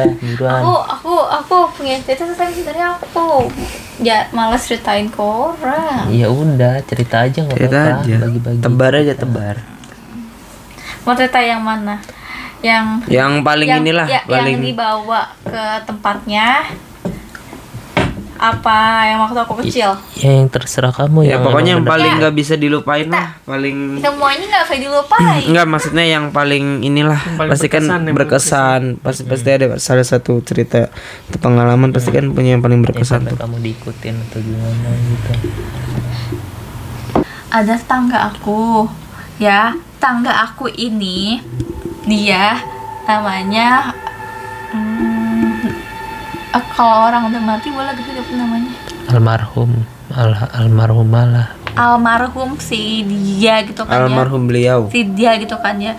udah buruan aku aku aku punya cerita tapi sebenarnya aku. Ya malas ceritain ke orang. Ya udah cerita aja nggak apa-apa aja. bagi-bagi. Tebar aja tebar. mau cerita yang mana? Yang Yang paling yang, inilah ya- paling yang dibawa ke tempatnya apa? Yang waktu aku kecil? ya yang terserah kamu ya yang pokoknya yang paling Ya. nggak bisa dilupain lah paling semuanya nggak bisa dilupain. Enggak maksudnya yang paling inilah paling pasti kan berkesan, yang berkesan. pasti pasti ada salah satu cerita atau pengalaman pasti kan punya yang paling ya, berkesan sampai tuh. kamu diikutin atau gimana gitu. Ada tetangga aku. Ya tangga aku ini dia namanya hmm, eh, kalau orang udah mati boleh gak sih disebut namanya. Almarhum. Al almarhumah lah almarhum si dia gitu kan ya. Almarhum beliau. Si dia gitu kan ya.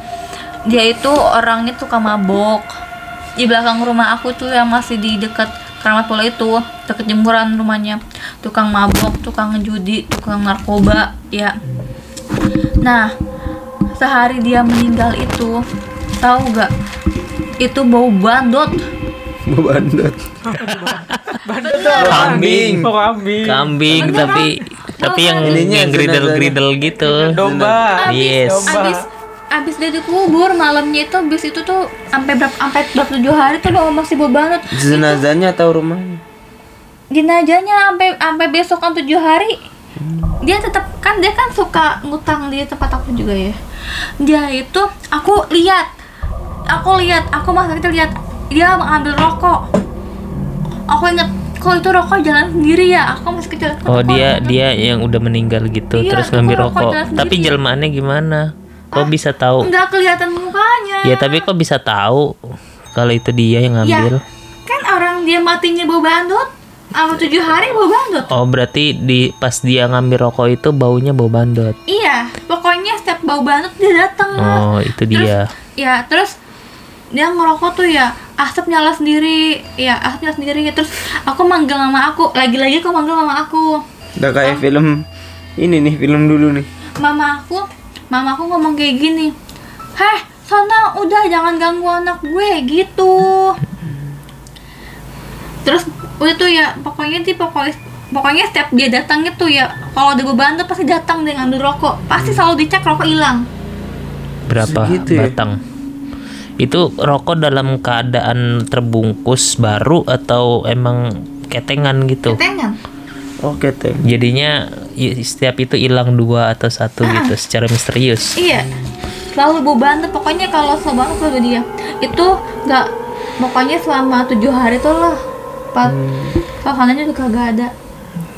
Dia itu orangnya tukang mabok. Di belakang rumah aku tuh yang masih di dekat Keramat Pulau itu dekat jemuran rumahnya. Tukang mabok tukang judi tukang narkoba ya. Nah sehari dia meninggal itu tahu gak itu bau bandot bandot. Kambing. Oh, kambing. kambing tapi tapi yang Ininya yang gridel jenazahnya. gridel gitu Domba. yes. abis abis dia dikubur malamnya itu abis itu tuh sampai berapa sampai berapa tujuh hari tuh bau masih bau bandot. Jenazahnya atau rumahnya? Jenazahnya sampai sampai besokan tujuh hari. Dia tetap kan dia kan suka ngutang di tempat aku juga ya. Dia itu aku lihat. Aku lihat aku masa kecil lihat dia mengambil rokok. Aku inget kok itu rokok jalan sendiri ya. Aku masih kecil oh dia rokok- dia yang udah meninggal gitu Iya, terus aku ngambil rokok rokok. tapi jelmaannya gimana? Kok bisa tahu? nggak kelihatan mukanya. Ya tapi kok bisa tahu kalau itu dia yang ngambil? kan orang dia matinya bau bandot sama tujuh hari bau bandot oh berarti di pas dia ngambil rokok itu baunya bau bandot iya pokoknya setiap bau bandot dia datang. Oh itu dia. ya terus dia ngerokok tuh ya asap nyala sendiri. Ya asap nyala sendiri. Terus aku manggil mama aku. Lagi-lagi aku manggil mama aku. Udah kayak film ini nih film dulu nih. Mama aku mama aku ngomong kayak gini. Heh sana udah jangan ganggu anak gue gitu. Terus udah tuh ya pokoknya sih pokoknya pokoknya setiap dia datang itu ya kalau ada beban tuh pasti datang dengan ngambil rokok. Pasti selalu dicek rokok hilang. Berapa Segitu ya? Itu rokok dalam keadaan terbungkus baru atau emang ketengan gitu? Ketengan. Oke teh jadinya setiap itu hilang dua atau satu gitu secara misterius. Iya, selalu beban tuh. Pokoknya kalau selalu selalu dia. Itu nggak pokoknya selama tujuh hari tuh lah. Empat hmm. juga kagak ada.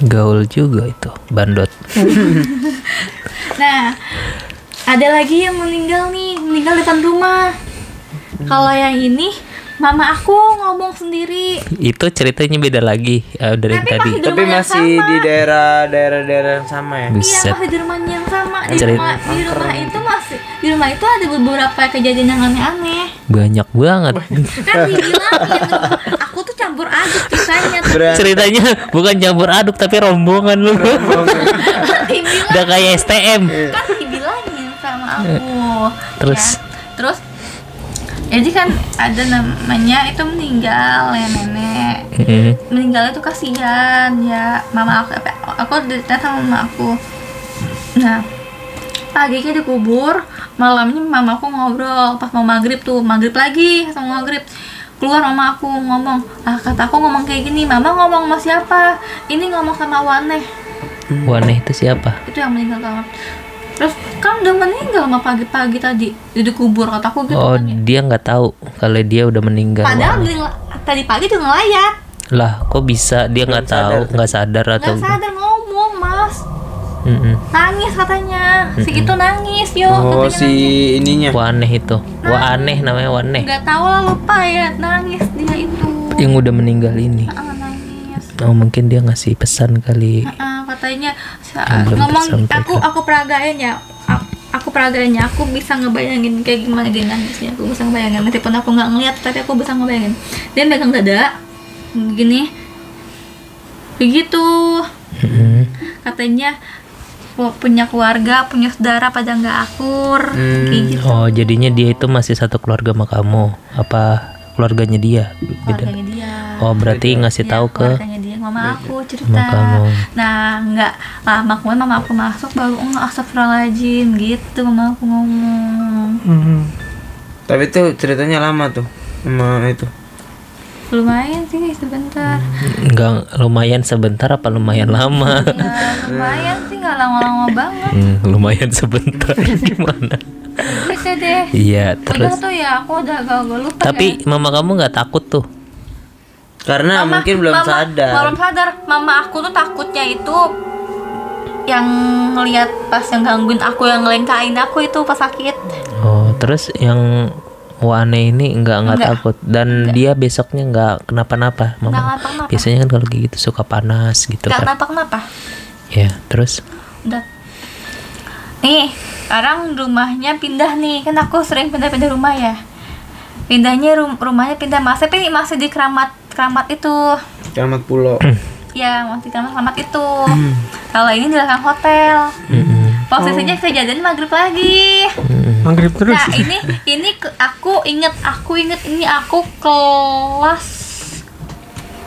gaul juga itu bandot. Nah, ada lagi yang meninggal nih, meninggal depan rumah. Kalau yang ini, mama aku ngomong sendiri. itu ceritanya beda lagi eh, dari yang Tapi tadi. Masih di tapi rumah masih sama. di daerah daerah daerah yang sama ya? Iya masih di rumahnya yang sama. Di Cerit- rumah di rumah itu masih di rumah itu ada beberapa kejadian yang aneh-aneh. Banyak banget. Kan dibilangin aku tuh campur aduk ceritanya. Ceritanya bukan campur aduk tapi rombongan lu. Kan dibilang udah kayak STM kan dibilangin sama aku. Terus? ya. terus jadi kan ada namanya itu meninggal ya nenek. Mm. meninggal itu kasihan ya. Mama aku aku cerita sama mama aku. Nah paginya dikubur malamnya mama aku ngobrol. Pas mau maghrib tuh maghrib lagi sama maghrib. Keluar mama aku ngomong ah kata aku ngomong kayak gini mama ngomong sama siapa? Ini ngomong sama Waneh. Waneh itu siapa? Itu yang meninggal kamar terus kan udah meninggal sama pagi-pagi tadi di dikubur kataku gitu oh kan ya. dia nggak tahu kalau dia udah meninggal. Padahal dia tadi pagi tuh ngelayat. Lah kok bisa? Dia nggak tahu nggak sadar atau nggak sadar ngomong mas. Mm-mm. nangis katanya. Si itu nangis yo oh katanya si ininya. Waneh itu. Wah aneh namanya Waneh nggak tahu lah lupa ya nangis dia itu. Yang udah meninggal ini. Ah, nangis oh mungkin dia ngasih pesan kali. Katanya sa- Yang belum ngomong aku aku peragain ya. Aku peragain ya aku bisa ngebayangin kayak gimana dia nangisnya aku bisa ngebayangin meskipun aku nggak ngeliat tapi aku bisa ngebayangin. Dia megang dada gini. Begitu. Mm-mm. katanya pu- punya keluarga punya saudara pada nggak akur. Hmm. kayak gitu. oh jadinya dia itu masih satu keluarga sama kamu. Apa keluarganya dia? Beda. Keluarganya dia. Oh berarti ngasih Iya, tahu ke mama aku cerita. Mama kamu. nah nggak lama kemudian mama aku masuk baru enggak astagfirullahaladzim gitu mama aku ngomong. Hmm. Tapi itu ceritanya lama tuh sama itu. lumayan sih sebentar. Nggak lumayan sebentar apa lumayan lama? ya lumayan sih nggak lama-lama banget. Hmm, lumayan sebentar gimana? Gitu deh. Iya udah terus? tuh ya aku udah agak lupa tapi mama kamu nggak takut tuh Karena Mama- mungkin belum mama- sadar. belum sadar. Mama aku tuh takutnya itu yang ngelihat pas yang gangguin aku yang ngelengkain aku itu pas sakit. Oh terus yang Wane ini nggak nggak Nggak. takut? Dan dia besoknya nggak kenapa-napa mama? kenapa-kenapa biasanya kan kalau gitu suka panas gitu nggak kan. kenapa-kenapa. Ya terus? Udah. Nih sekarang rumahnya pindah nih. Kan aku sering pindah-pindah rumah ya. Pindahnya rum- rumahnya pindah masih tapi masih di keramat keramat itu Keramat Pulau. ya masih keramat keramat itu kalau ini di belakang hotel posisinya kejadian maghrib lagi. Maghrib terus. Nah ini ini ke- aku inget aku inget ini aku kelas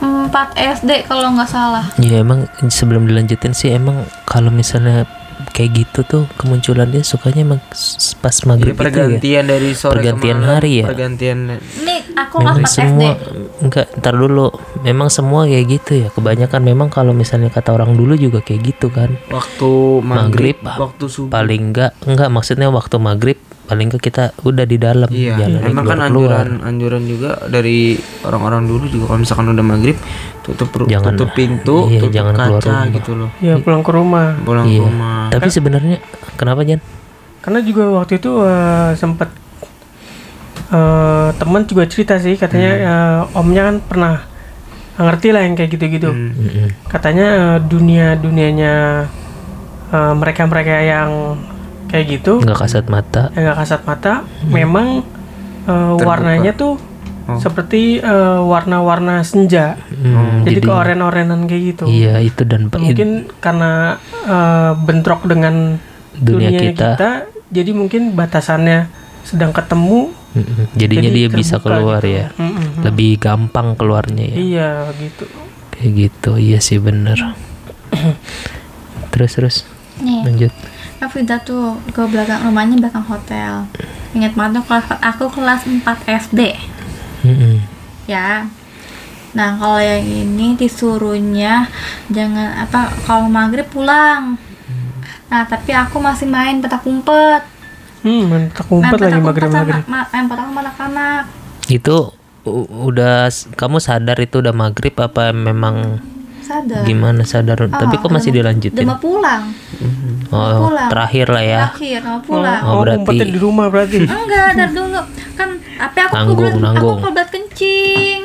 4 SD kalau nggak salah. ya emang sebelum dilanjutin sih emang kalau misalnya kayak gitu tuh kemunculan dia sukanya emang pas maghrib itu ya pergantian dari sore Pergantian ke malam, hari ya? Pergantian Ini aku memang 4 SD. semua enggak ntar dulu memang semua kayak gitu ya kebanyakan memang kalau misalnya kata orang dulu juga kayak gitu kan waktu maghrib, Maghrib, waktu subuh. paling enggak enggak maksudnya waktu maghrib paling enggak kita udah di dalam Iya, jalannya emang kan anjuran anjuran juga dari orang-orang dulu juga kalau misalkan udah maghrib tutup Jangan- tutup pintu, iya, tutup jangan keluar kaca rumah. gitu loh. Ya pulang ke rumah. Pulang Iya. ke rumah. tapi sebenarnya kenapa Jan Karena juga waktu itu eh, sempat eh, teman juga cerita sih katanya eh, omnya kan pernah ngerti lah yang kayak gitu-gitu. Hmm. Katanya eh, dunia dunianya mereka mereka yang kayak gitu nggak kasat mata yang nggak kasat mata memang eh, warnanya tuh Oh. seperti eh, warna-warna senja. Hmm, Jadi jadi- keoren-orenan kayak gitu. iya itu dan Mungkin karena eh, bentrok dengan dunia, dunia kita, kita, jadi mungkin batasannya sedang ketemu. Jadinya jadi dia bisa keluar gitu. ya Mm-mm. lebih gampang keluarnya ya Iya gitu. kayak gitu iya sih bener terus terus Nih, lanjut pindah tuh ke belakang rumahnya belakang hotel. Ingat banget kelas aku kelas 4 SD. Mm-mm. Ya. Nah, kalau yang ini disuruhnya jangan apa kalau maghrib pulang. Nah, tapi aku masih main petak umpet. Hmm, Main umpet lagi petak maghrib sama- maghrib. ma- Main petak umpet anak-anak. itu udah kamu sadar itu udah maghrib apa memang Sadar. gimana sadar tapi kok masih udah dilanjutin mau pulang. oh pulang. terakhir lah ya Terakhir mau pulang. Oh, Oh, berarti- di rumah berarti. Enggak, dari dulu kan tapi aku Nanggung, kebelet, nanggung. aku kebelet kencing.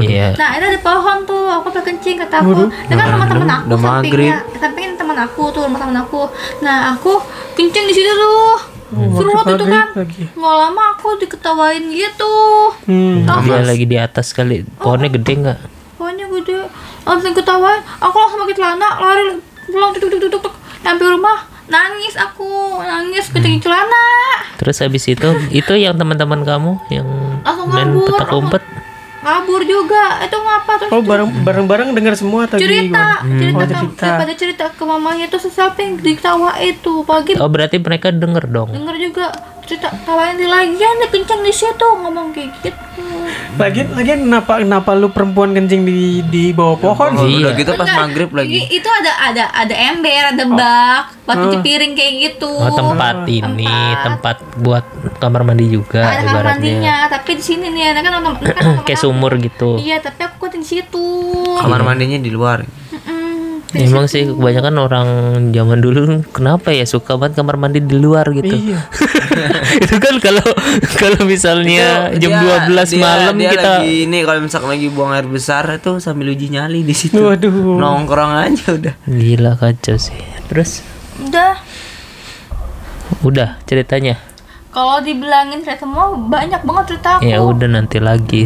iya Nah, itu ada pohon tuh, aku kebelet kencing kata aku. Waduh. Itu kan rumah teman aku udah sampingnya, sampingnya teman aku tuh, rumah teman aku. Nah, aku kencing di situ tuh. Seru maghrib itu kan. lagi. Nggak lama aku diketawain gitu. Hmm. Dia lagi di atas kali pohonnya gede nggak Pokoknya gede. Langsung ketawain, aku langsung pakai celana, lari pulang tuk. Nyampe rumah, nangis aku, nangis kencing celana. terus habis itu itu yang teman-teman kamu yang Langsung main kabur, petak langsung- umpet Kabur juga. Itu ngapa? Terus Oh, bareng bareng-bareng dengar semua tadi cerita. Gimana? cerita, Oh, cerita. daripada cerita ke mamanya. Tuh siapa yang ditawa itu? Pagi oh berarti mereka denger dong? Denger juga cerita tawain di lagian dia kencang di situ ngomong kayak gitu. Lagi lagi kenapa kenapa lu perempuan kencing di di bawah pohon? Oh, Iya. udah gitu pas Enggak, maghrib lagi. i- itu ada ada ada ember ada bak buat cuci piring kayak gitu. Oh tempat ini tempat. buat kamar mandi juga ada kamar ibaratnya. mandinya tapi di sini nih ada kan kan kayak sumur gitu. Iya tapi aku kuat di situ. Kamar mandinya di luar. Emang sih kebanyakan orang zaman dulu kenapa ya suka banget kamar mandi di luar gitu. Iya. itu kan kalau kalau misalnya Itu jam dia- 12 dia- malam dia kita lagi ini kalau misalkan lagi buang air besar itu sambil uji nyali di situ. Waduh. Nongkrong aja udah. gila kacau sih. Terus udah udah ceritanya. kalau dibilangin saya semua banyak banget cerita aku Ya udah nanti lagi.